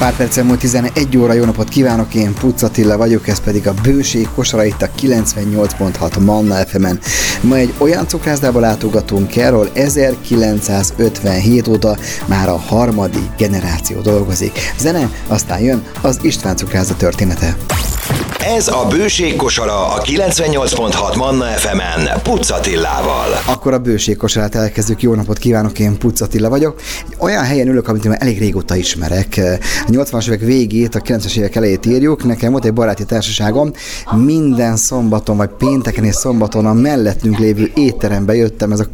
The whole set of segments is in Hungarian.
Pár percen múlt 11 óra, jó napot kívánok, én Puc Attila vagyok, ez pedig a bőség kosara itt a 98.6 Manna fm -en. Ma egy olyan cukrászdába látogatunk el, ahol 1957 óta már a harmadik generáció dolgozik. Zene, aztán jön az István cukrászda története. Ez a Bőség a 98.6 Manna FM-en Pucatillával. Akkor a Bőség kosarát elkezdjük. Jó napot kívánok, én Pucatilla vagyok. Egy olyan helyen ülök, amit én elég régóta ismerek. A 80-as évek végét, a 90-es évek elejét írjuk. Nekem volt egy baráti társaságom. Minden szombaton, vagy pénteken és szombaton a mellettünk lévő étterembe jöttem. Ez a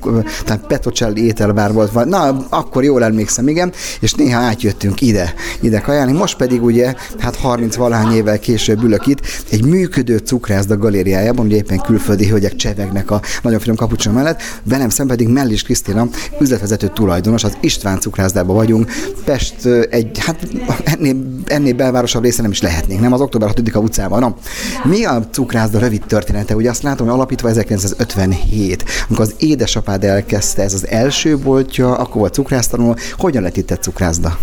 tehát Petocelli ételbár volt. Na, akkor jól emlékszem, igen. És néha átjöttünk ide, ide kajálni. Most pedig ugye, hát 30 valahány évvel később ülök itt, egy működő cukrászda galériájában, ugye éppen külföldi hölgyek csevegnek a nagyon finom kapucson mellett, velem szemben pedig Mellis Krisztina, üzletvezető tulajdonos, az István cukrászdában vagyunk. Pest egy, hát ennél, ennél belvárosabb része nem is lehetnénk, nem az október 6 a utcában. Na, mi a cukrászda rövid története? Ugye azt látom, hogy alapítva 1957, amikor az édesapád elkezdte, ez az első boltja, akkor volt cukrásztanuló. Hogyan lett itt egy cukrászda?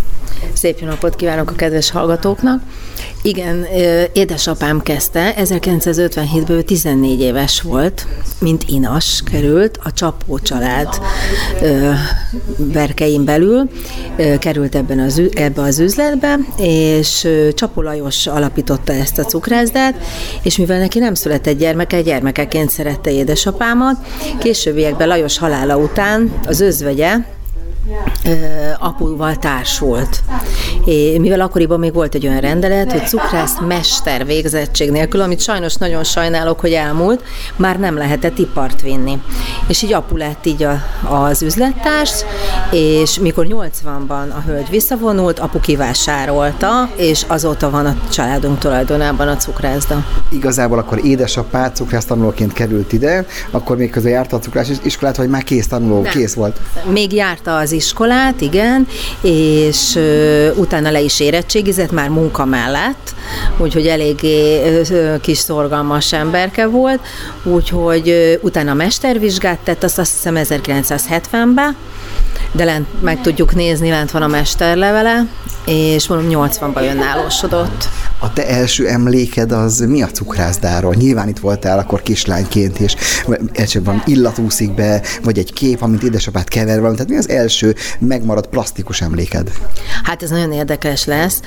Szép napot kívánok a kedves hallgatóknak. Igen, édesapám kezdte, 1957-ből 14 éves volt, mint inas került, a Csapó család berkein belül került ebben az, ebbe az üzletbe, és Csapó Lajos alapította ezt a cukrászdát, és mivel neki nem született gyermeke, gyermekeként szerette édesapámat, későbbiekben Lajos halála után az özvegye, apuval társult. É, mivel akkoriban még volt egy olyan rendelet, hogy cukrász mester végzettség nélkül, amit sajnos nagyon sajnálok, hogy elmúlt, már nem lehetett ipart vinni. És így apu lett így a, az üzlettárs, és mikor 80-ban a hölgy visszavonult, apu kivásárolta, és azóta van a családunk tulajdonában a cukrászda. Igazából akkor édesapád cukrásztanulóként került ide, akkor még közben járta a cukrász iskolát, vagy már kész tanuló, nem. kész volt? Még járta az iskolát, igen, és utána le is érettségizett már munka mellett, úgyhogy eléggé kis szorgalmas emberke volt, úgyhogy utána mestervizsgát tett, azt azt hiszem 1970-ben, de lent meg tudjuk nézni, lent van a mesterlevele, és mondom 80-ban önállósodott. A te első emléked az mi a cukrászdáról? Nyilván itt voltál akkor kislányként, és esetleg van illat úszik be, vagy egy kép, amit édesapát kever valami. Tehát mi az első megmaradt plastikus emléked? Hát ez nagyon érdekes lesz.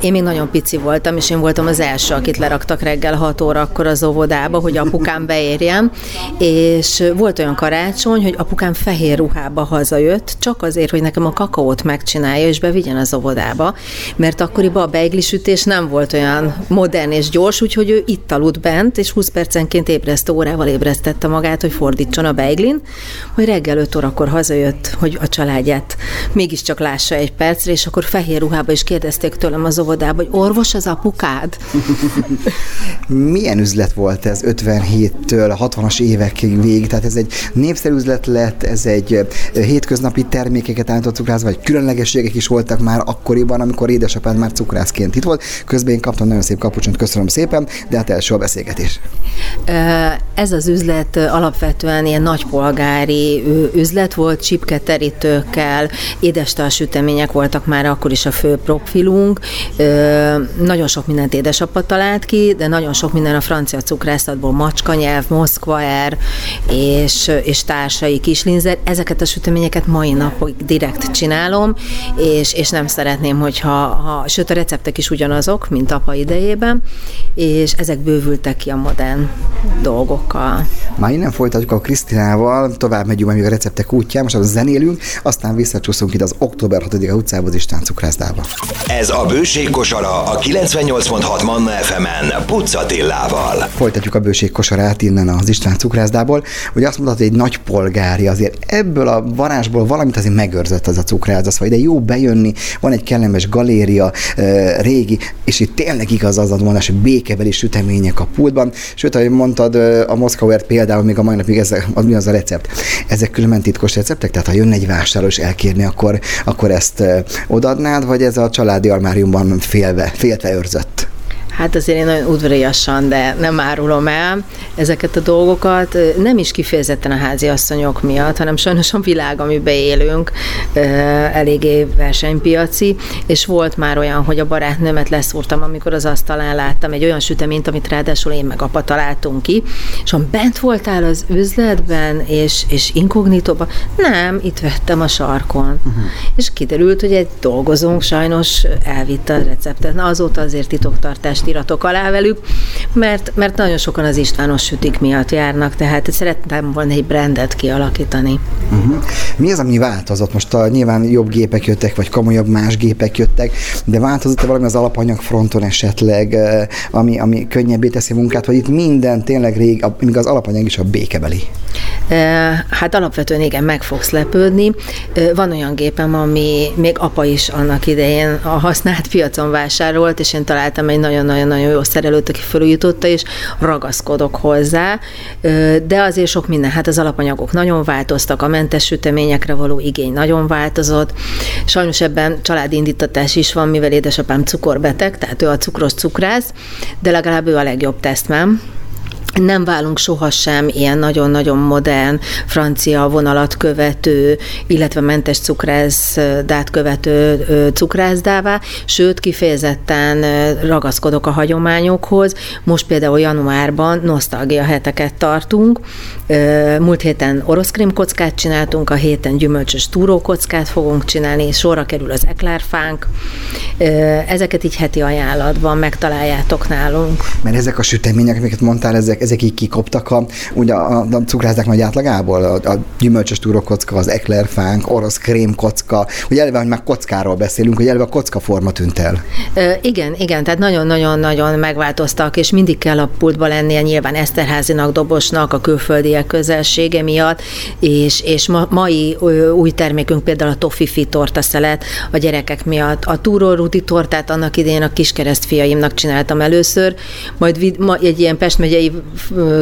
Én még nagyon pici voltam, és én voltam az első, akit leraktak reggel 6 órakor az óvodába, hogy apukám beérjen, és volt olyan karácsony, hogy apukám fehér ruhába hazajött, csak azért, hogy nekem a kakaót megcsinálja, és bevigyen az óvodába, mert akkoriban a beiglisütés nem volt olyan modern és gyors, úgyhogy ő itt aludt bent, és 20 percenként ébresztő órával ébresztette magát, hogy fordítson a beiglin, hogy reggel 5 órakor hazajött, hogy a családját mégiscsak lássa egy percre, és akkor fehér ruhába is kérdezték tőlem az óvodába, hogy orvos az apukád? Milyen üzlet volt ez 57-től a 60-as évekig végig? Tehát ez egy népszerű üzlet lett, ez egy hétköznapi termékeket állított cukrász, vagy különlegességek is voltak már akkoriban, amikor édesapád már cukrászként itt volt. Közben én kaptam nagyon szép kapucsont, köszönöm szépen, de hát első a beszélgetés. Ez az üzlet alapvetően ilyen nagypolgári üzlet volt, csipketerítőkkel, édestal sütemények voltak már akkor is a fő profilunk. Nagyon sok mindent édesapa talált ki, de nagyon sok minden a francia cukrászatból, macskanyelv, moszkvaer és, és társai kislinzer. Ezeket a süteményeket mai napig direkt csinálom, és, és nem szeretném, hogyha, ha, sőt a receptek is ugyanazok, mint apa idejében, és ezek bővültek ki a modern dolgokkal. Már innen folytatjuk a Krisztinával, tovább megyünk még a receptek útján, most az zenélünk, aztán visszacsúszunk ide az október 6 a utcába az István cukrászdába. Ez a bőség kosara a 98.6 Manna FM-en Pucatillával. Folytatjuk a bőség kosarát innen az István cukrászdából. Ugye azt mondtad, hogy egy nagy polgári, azért ebből a varázsból valamit azért megőrzött az a cukrász, szóval ide jó bejönni, van egy kellemes galéria, régi, és itt tényleg igaz az a mondás, hogy békebeli sütemények a pultban, sőt, ahogy mondtad, a Moszkvért például még a mai napig ez, az mi az a recept. Ezek különben titkos receptek, tehát ha jönne egy vásárló és elkérni, akkor, akkor ezt odaadnád, vagy ez a családi armáriumban félve, féltve őrzött? Hát azért én nagyon udvariasan, de nem árulom el ezeket a dolgokat. Nem is kifejezetten a háziasszonyok miatt, hanem sajnos a világ, amiben élünk, eléggé versenypiaci, és volt már olyan, hogy a barátnőmet leszúrtam, amikor az asztalán láttam egy olyan süteményt, amit ráadásul én meg apa találtunk ki, és bent voltál az üzletben, és, és inkognitóban, nem, itt vettem a sarkon. Uh-huh. És kiderült, hogy egy dolgozónk sajnos elvitte a receptet. Na azóta azért titoktartást iratok alá velük, mert, mert nagyon sokan az Istvános sütik miatt járnak, tehát szerettem volna egy brandet kialakítani. Uh-huh. Mi az, ami változott? Most a, nyilván jobb gépek jöttek, vagy komolyabb más gépek jöttek, de változott-e valami az alapanyag fronton esetleg, ami, ami könnyebbé teszi a munkát, vagy itt minden tényleg rég, még az alapanyag is a békebeli? Hát alapvetően igen, meg fogsz lepődni. Van olyan gépem, ami még apa is annak idején a használt piacon vásárolt, és én találtam egy nagyon-nagyon-nagyon jó szerelőt, aki följutotta, és ragaszkodok hozzá. De azért sok minden, hát az alapanyagok nagyon változtak, a mentes süteményekre való igény nagyon változott. Sajnos ebben családindítatás is van, mivel édesapám cukorbeteg, tehát ő a cukros cukrász, de legalább ő a legjobb tesztmem nem válunk sohasem ilyen nagyon-nagyon modern francia vonalat követő, illetve mentes cukrászdát követő cukrászdává, sőt kifejezetten ragaszkodok a hagyományokhoz. Most például januárban nosztalgia heteket tartunk. Múlt héten orosz krémkockát csináltunk, a héten gyümölcsös túrókockát fogunk csinálni, sorra kerül az eklárfánk. Ezeket így heti ajánlatban megtaláljátok nálunk. Mert ezek a sütemények, amiket mondtál, ezek ezek így kikoptak a, ugye a, a cukrázdák nagy átlagából, a, a gyümölcsös túrokocka, az eklerfánk, orosz krémkocka, hogy eleve, hogy már kockáról beszélünk, hogy eleve a kocka forma tűnt el. E, igen, igen, tehát nagyon-nagyon-nagyon megváltoztak, és mindig kell a pultba lennie nyilván Eszterházinak, Dobosnak, a külföldiek közelsége miatt, és, és ma, mai új termékünk például a Tofifi tortaszelet a gyerekek miatt. A Túró Rudi tortát annak idején a kiskereszt fiaimnak csináltam először, majd ma egy ilyen Pest megyei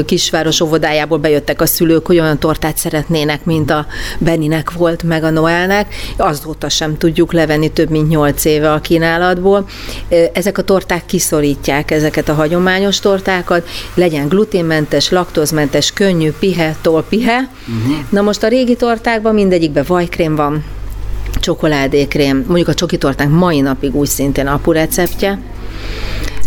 kisváros óvodájából bejöttek a szülők, hogy olyan tortát szeretnének, mint a Beninek volt, meg a Noelnek. Azóta sem tudjuk levenni több mint nyolc éve a kínálatból. Ezek a torták kiszorítják ezeket a hagyományos tortákat, legyen gluténmentes, laktózmentes, könnyű, pihe, tolpihe. Uh-huh. Na most a régi tortákban mindegyikben vajkrém van, csokoládékrém, mondjuk a csoki tortánk mai napig úgy szintén apu receptje,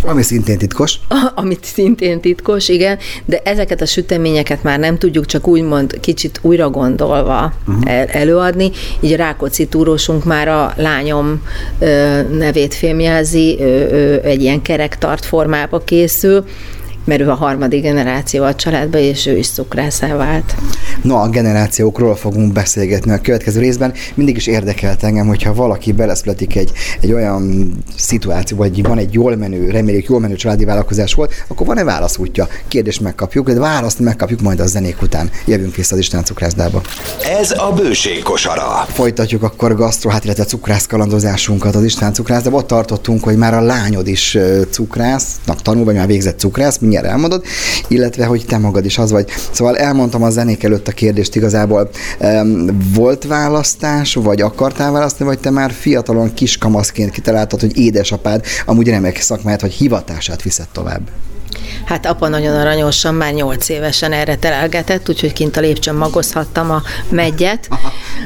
ami szintén titkos. Amit szintén titkos, igen, de ezeket a süteményeket már nem tudjuk csak úgymond kicsit újra gondolva uh-huh. előadni. Így Rákóczi túrósunk már a lányom ö, nevét fémjelzi, ö, ö, egy ilyen kerek tart formába készül, mert ő a harmadik generáció a családban, és ő is cukrászá vált. No, a generációkról fogunk beszélgetni a következő részben. Mindig is érdekelt engem, hogyha valaki beleszületik egy, egy olyan szituáció, vagy van egy jól menő, reméljük jól menő családi vállalkozás volt, akkor van-e válaszútja? Kérdést megkapjuk, de választ megkapjuk majd a zenék után. Jövünk vissza az Isten cukrászdába. Ez a bőség kosara. Folytatjuk akkor gasztro, hát illetve cukrász kalandozásунkat az Isten cukrászdába. Ott tartottunk, hogy már a lányod is cukrásznak tanul, vagy már végzett cukrász, mindjárt elmondod, illetve hogy te magad is az vagy. Szóval elmondtam a zenék előtt a kérdést igazából. Volt választás, vagy akartál választani, vagy te már fiatalon kiskamaszként kitaláltad, hogy édesapád amúgy remek szakmáját, vagy hivatását viszed tovább? Hát apa nagyon aranyosan, már nyolc évesen erre telelgetett, úgyhogy kint a lépcsőn magozhattam a megyet,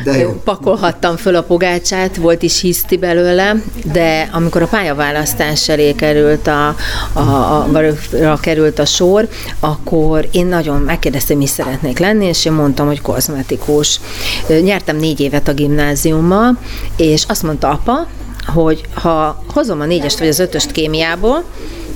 de jó. pakolhattam föl a pogácsát, volt is hiszti belőle, de amikor a pályaválasztás elé került a, a, a, a, került a sor, akkor én nagyon megkérdeztem, mi szeretnék lenni, és én mondtam, hogy kozmetikus. Nyertem négy évet a gimnáziummal, és azt mondta apa, hogy ha hozom a négyest vagy az ötöst kémiából,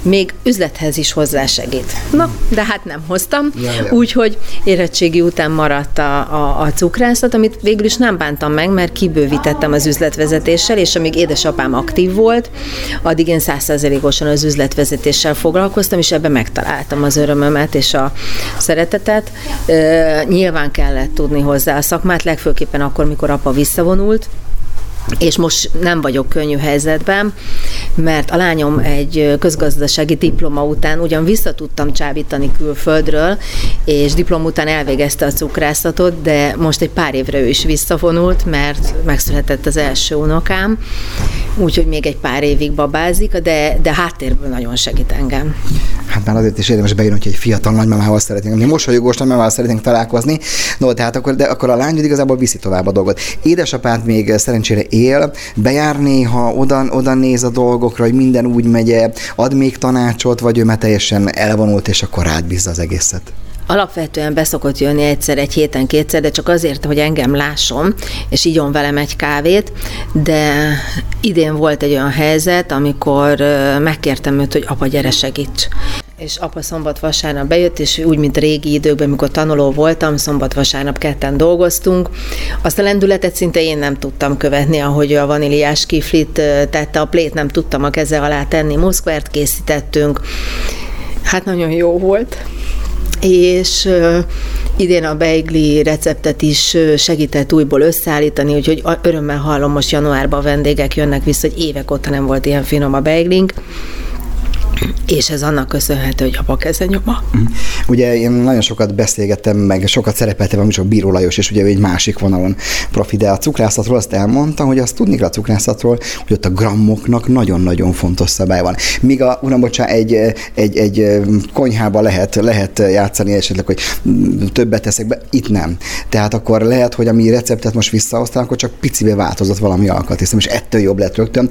még üzlethez is hozzásegít. Na, de hát nem hoztam, úgyhogy érettségi után maradt a, a, a cukrászat, amit végül is nem bántam meg, mert kibővítettem az üzletvezetéssel, és amíg édesapám aktív volt, addig én százszerzelékosan az üzletvezetéssel foglalkoztam, és ebben megtaláltam az örömömet és a szeretetet. E, nyilván kellett tudni hozzá a szakmát, legfőképpen akkor, mikor apa visszavonult, és most nem vagyok könnyű helyzetben, mert a lányom egy közgazdasági diploma után ugyan vissza tudtam csábítani külföldről, és diplom után elvégezte a cukrászatot, de most egy pár évre ő is visszavonult, mert megszületett az első unokám, úgyhogy még egy pár évig babázik, de, de háttérből nagyon segít engem. Hát már azért is érdemes bejönni, hogy egy fiatal nagymamával szeretnénk, mi mosolyogós nagymamával szeretnénk találkozni, no, tehát akkor, de akkor a lány igazából viszi tovább a dolgot. Édesapád még szerencsére él, bejár néha, oda, oda néz a dolgokra, hogy minden úgy megy ad még tanácsot, vagy ő már teljesen elvonult, és akkor rád bízza az egészet? Alapvetően beszokott jönni egyszer egy héten, kétszer, de csak azért, hogy engem lásson, és igyon velem egy kávét, de idén volt egy olyan helyzet, amikor megkértem őt, hogy apa, gyere segíts és apa szombat-vasárnap bejött, és úgy, mint régi időkben, amikor tanuló voltam, szombat-vasárnap ketten dolgoztunk. Azt a lendületet szinte én nem tudtam követni, ahogy a vaníliás kiflit tette a plét, nem tudtam a keze alá tenni. Moszkvert készítettünk. Hát nagyon jó volt és idén a beigli receptet is segített újból összeállítani, úgyhogy örömmel hallom, most januárban vendégek jönnek vissza, hogy évek óta nem volt ilyen finom a beiglink és ez annak köszönhető, hogy apa keze nyoma. Mhm. Ugye én nagyon sokat beszélgettem, meg sokat szerepeltem a műsor Bíró Lajos, és ugye egy másik vonalon profi, de a cukrászatról azt elmondta, hogy azt tudni kell a cukrászatról, hogy ott a grammoknak nagyon-nagyon fontos szabály van. Míg a, uram, bocsán, egy, egy, egy konyhába lehet, lehet játszani esetleg, hogy többet teszek be, itt nem. Tehát akkor lehet, hogy ami receptet most visszahoztam, akkor csak picibe változott valami alkatrészem, és ettől jobb lett rögtön.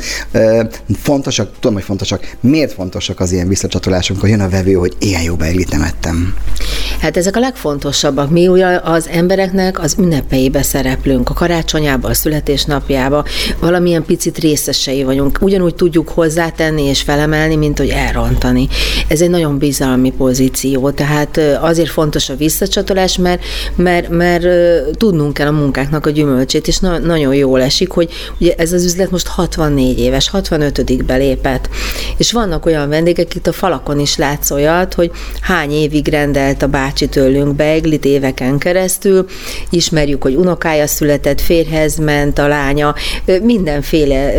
Fontosak, tudom, hogy fontosak. Miért fontosak az ilyen visszacsatolások, amikor jön a vevő, hogy ilyen jó beiglit nem ettem? Hát ezek a legfontosabbak. Mi ugye az embereknek az ünnepeibe szereplünk, a karácsonyába, a születésnapjába, valamilyen picit részesei vagyunk. Ugyanúgy tudjuk hozzátenni és felemelni, mint hogy elrontani. Ez egy nagyon bizalmi pozíció, tehát azért fontos a visszacsatolás, mert, mert, mert tudnunk kell a munkáknak a gyümölcsét, és na- nagyon jól esik, hogy ugye ez az üzlet most 64 éves, 65 belépett, és vannak olyan vendégek, itt a falakon is látsz olyat, hogy hány évig rendelt a bácsi tőlünk beiglit éveken keresztül, ismerjük, hogy unokája született, férhez ment a lánya, mindenféle,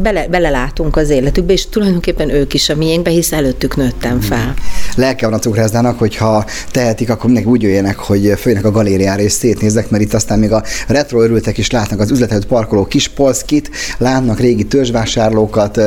bele, belelátunk az életükbe, és tulajdonképpen ők is a miénkbe, hisz előttük nőttem fel. Lelke van a cukrászdának, hogyha tehetik, akkor mindenki úgy jöjjenek, hogy főnek a galériára és szétnéznek, mert itt aztán még a retro örültek is látnak az üzletet parkoló kis polszkit, látnak régi törzsvásárlókat,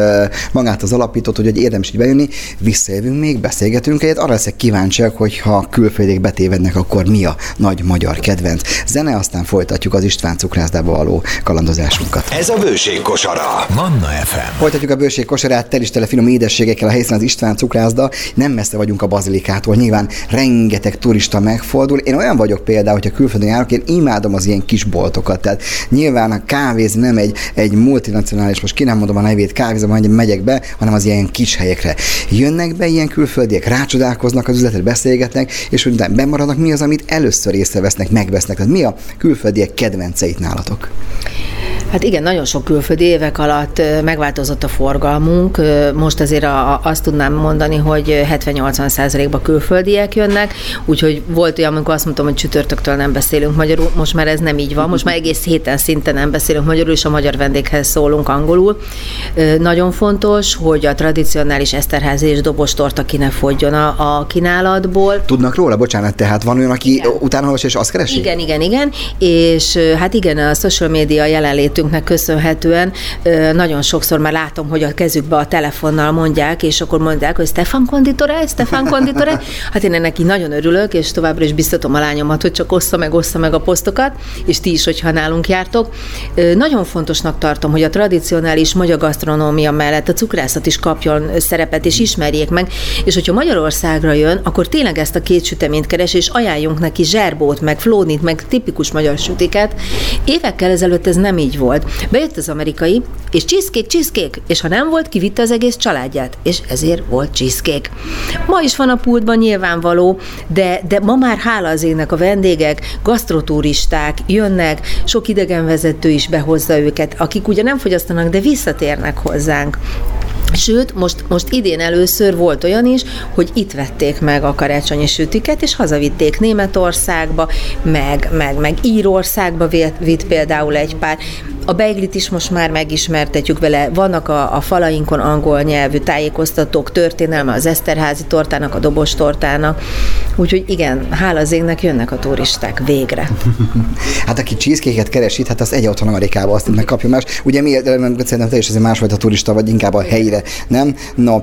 magát az alapítót, hogy érdemes így bejönni, visszajövünk még, beszélgetünk egyet, arra leszek kíváncsiak, hogy ha külföldiek betévednek, akkor mi a nagy magyar kedvenc. Zene, aztán folytatjuk az István cukrászdába való kalandozásunkat. Ez a bőség kosara. Manna FM. Folytatjuk a bőség kosarát, tel is tele finom édességekkel a helyszínen az István cukrászda. Nem messze vagyunk a bazilikától, nyilván rengeteg turista megfordul. Én olyan vagyok például, hogyha külföldön járok, én imádom az ilyen kis boltokat. Tehát nyilván a kávéz nem egy, egy multinacionális, most ki nem mondom a nevét kávézom, hogy megyek be, hanem az ilyen kis helyekre. Jönnek be ilyen külföldiek, rácsodálkoznak az üzletet, beszélgetnek, és hogy bemaradnak, mi az, amit először észrevesznek, megvesznek. Tehát mi a külföldiek kedvenceit nálatok? Hát igen, nagyon sok külföldi évek alatt megváltozott a forgalmunk. Most azért a, azt tudnám mondani, hogy 70-80 százalékban külföldiek jönnek, úgyhogy volt olyan, amikor azt mondtam, hogy csütörtöktől nem beszélünk magyarul, most már ez nem így van, most már egész héten szinte nem beszélünk magyarul, és a magyar vendéghez szólunk angolul. Nagyon fontos, hogy a tradicionális eszterházi és dobostorta ki ne fogjon a, a kínálatból. Tudnak róla, bocsánat, tehát van olyan, aki igen. utána és azt keresi? Igen, igen, igen, és hát igen, a social media jelenlétünk életünknek köszönhetően nagyon sokszor már látom, hogy a kezükbe a telefonnal mondják, és akkor mondják, hogy Stefan konditore, Stefan konditore. Hát én ennek így nagyon örülök, és továbbra is biztatom a lányomat, hogy csak ossza meg, ossza meg a posztokat, és ti is, hogyha nálunk jártok. Nagyon fontosnak tartom, hogy a tradicionális magyar gasztronómia mellett a cukrászat is kapjon szerepet, és ismerjék meg, és hogyha Magyarországra jön, akkor tényleg ezt a két süteményt keres, és ajánljunk neki zserbót, meg flónit, meg tipikus magyar sütiket. Évekkel ezelőtt ez nem így volt volt. Bejött az amerikai, és cheesecake, cheesecake, és ha nem volt, kivitte az egész családját, és ezért volt cheesecake. Ma is van a pultban nyilvánvaló, de, de ma már hála az énnek a vendégek, gasztroturisták jönnek, sok idegenvezető is behozza őket, akik ugye nem fogyasztanak, de visszatérnek hozzánk. Sőt, most, most idén először volt olyan is, hogy itt vették meg a karácsonyi sütiket, és hazavitték Németországba, meg, meg, meg Írországba vitt, vitt például egy pár. A beiglit is most már megismertetjük vele. Vannak a, a falainkon angol nyelvű tájékoztatók, történelme az Eszterházi tortának, a dobos tortának. Úgyhogy igen, hála az égnek jönnek a turisták végre. hát aki cheesecake-et keres itt, hát az egy otthon Amerikába azt megkapja más. Ugye mi, szerintem te is ez másfajta turista vagy, inkább a helyre, nem? No,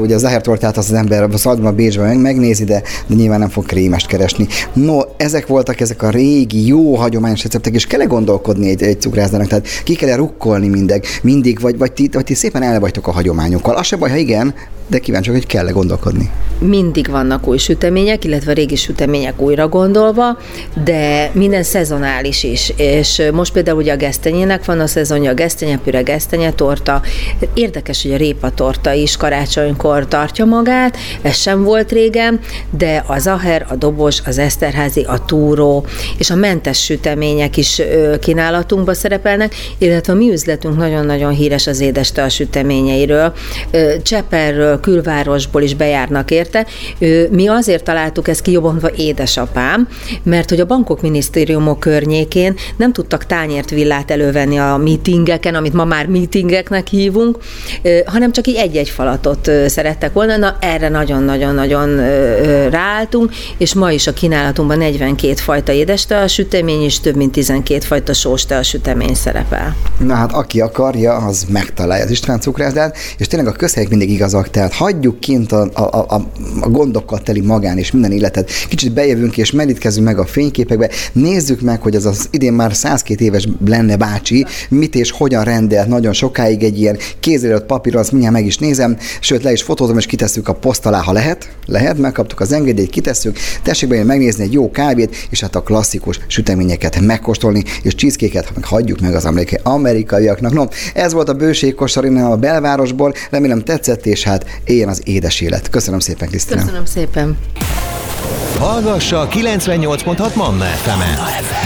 ugye a Zahár tortát az, az ember a Szaldban, Bécsben megnézi, de, de nyilván nem fog krémest keresni. No, ezek voltak ezek a régi, jó hagyományos receptek, és kell gondolkodni egy, egy cukrászdának, tehát ki kell rukkolni mindig, mindig vagy, vagy, ti, vagy ti szépen el vagytok a hagyományokkal. Az se baj, ha igen, de kíváncsiak, hogy kell-e gondolkodni. Mindig vannak új sütemények, illetve régi sütemények újra gondolva, de minden szezonális is. És most például ugye a gesztenyének van a szezonja, a gesztenyepüre, gesztenye torta. Érdekes, hogy a répa torta is karácsonykor tartja magát, ez sem volt régen, de az aher, a dobos, az eszterházi, a túró és a mentes sütemények is kínálatunkba szerepelnek, illetve a mi üzletünk nagyon-nagyon híres az édeste a süteményeiről. Cseperről, külvárosból is bejárnak érte. Mi azért találtuk ezt ki jobban édesapám, mert hogy a bankok minisztériumok környékén nem tudtak tányért villát elővenni a meetingeken, amit ma már meetingeknek hívunk, hanem csak így egy-egy falatot szerettek volna. Na, erre nagyon-nagyon-nagyon ráálltunk, és ma is a kínálatunkban 42 fajta édeste a sütemény, és több mint 12 fajta sóste a sütemény szerepel. Na hát, aki akarja, az megtalálja az István cukrászdát, és tényleg a közhelyek mindig igazak, tehát hagyjuk kint a, a, a, a gondokkal teli magán és minden életet. Kicsit bejövünk és merítkezünk meg a fényképekbe, nézzük meg, hogy az az idén már 102 éves lenne bácsi, mit és hogyan rendelt nagyon sokáig egy ilyen kézzelőtt papíron, azt mindjárt meg is nézem, sőt le is fotózom, és kitesszük a poszt alá, ha lehet. Lehet, megkaptuk az engedélyt, kitesszük, tessék be megnézni egy jó kávét, és hát a klasszikus süteményeket megkóstolni, és cheesecake-et hagyjuk meg az amerikaiaknak. No, ez volt a bőség a belvárosból, remélem tetszett, és hát éljen az édes élet. Köszönöm szépen, Krisztina. Köszönöm szépen. Hallgassa a 98.6 Manna fm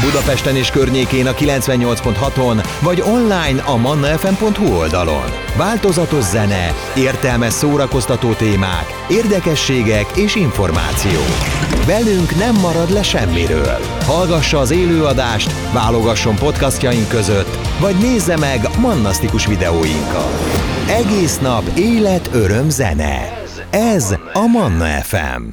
Budapesten és környékén a 98.6-on, vagy online a mannafm.hu oldalon. Változatos zene, értelmes szórakoztató témák, érdekességek és információ. Velünk nem marad le semmiről. Hallgassa az élőadást, válogasson podcastjaink között, vagy nézze meg mannasztikus videóinkat. Egész nap élet, öröm, zene. Ez a Manna FM.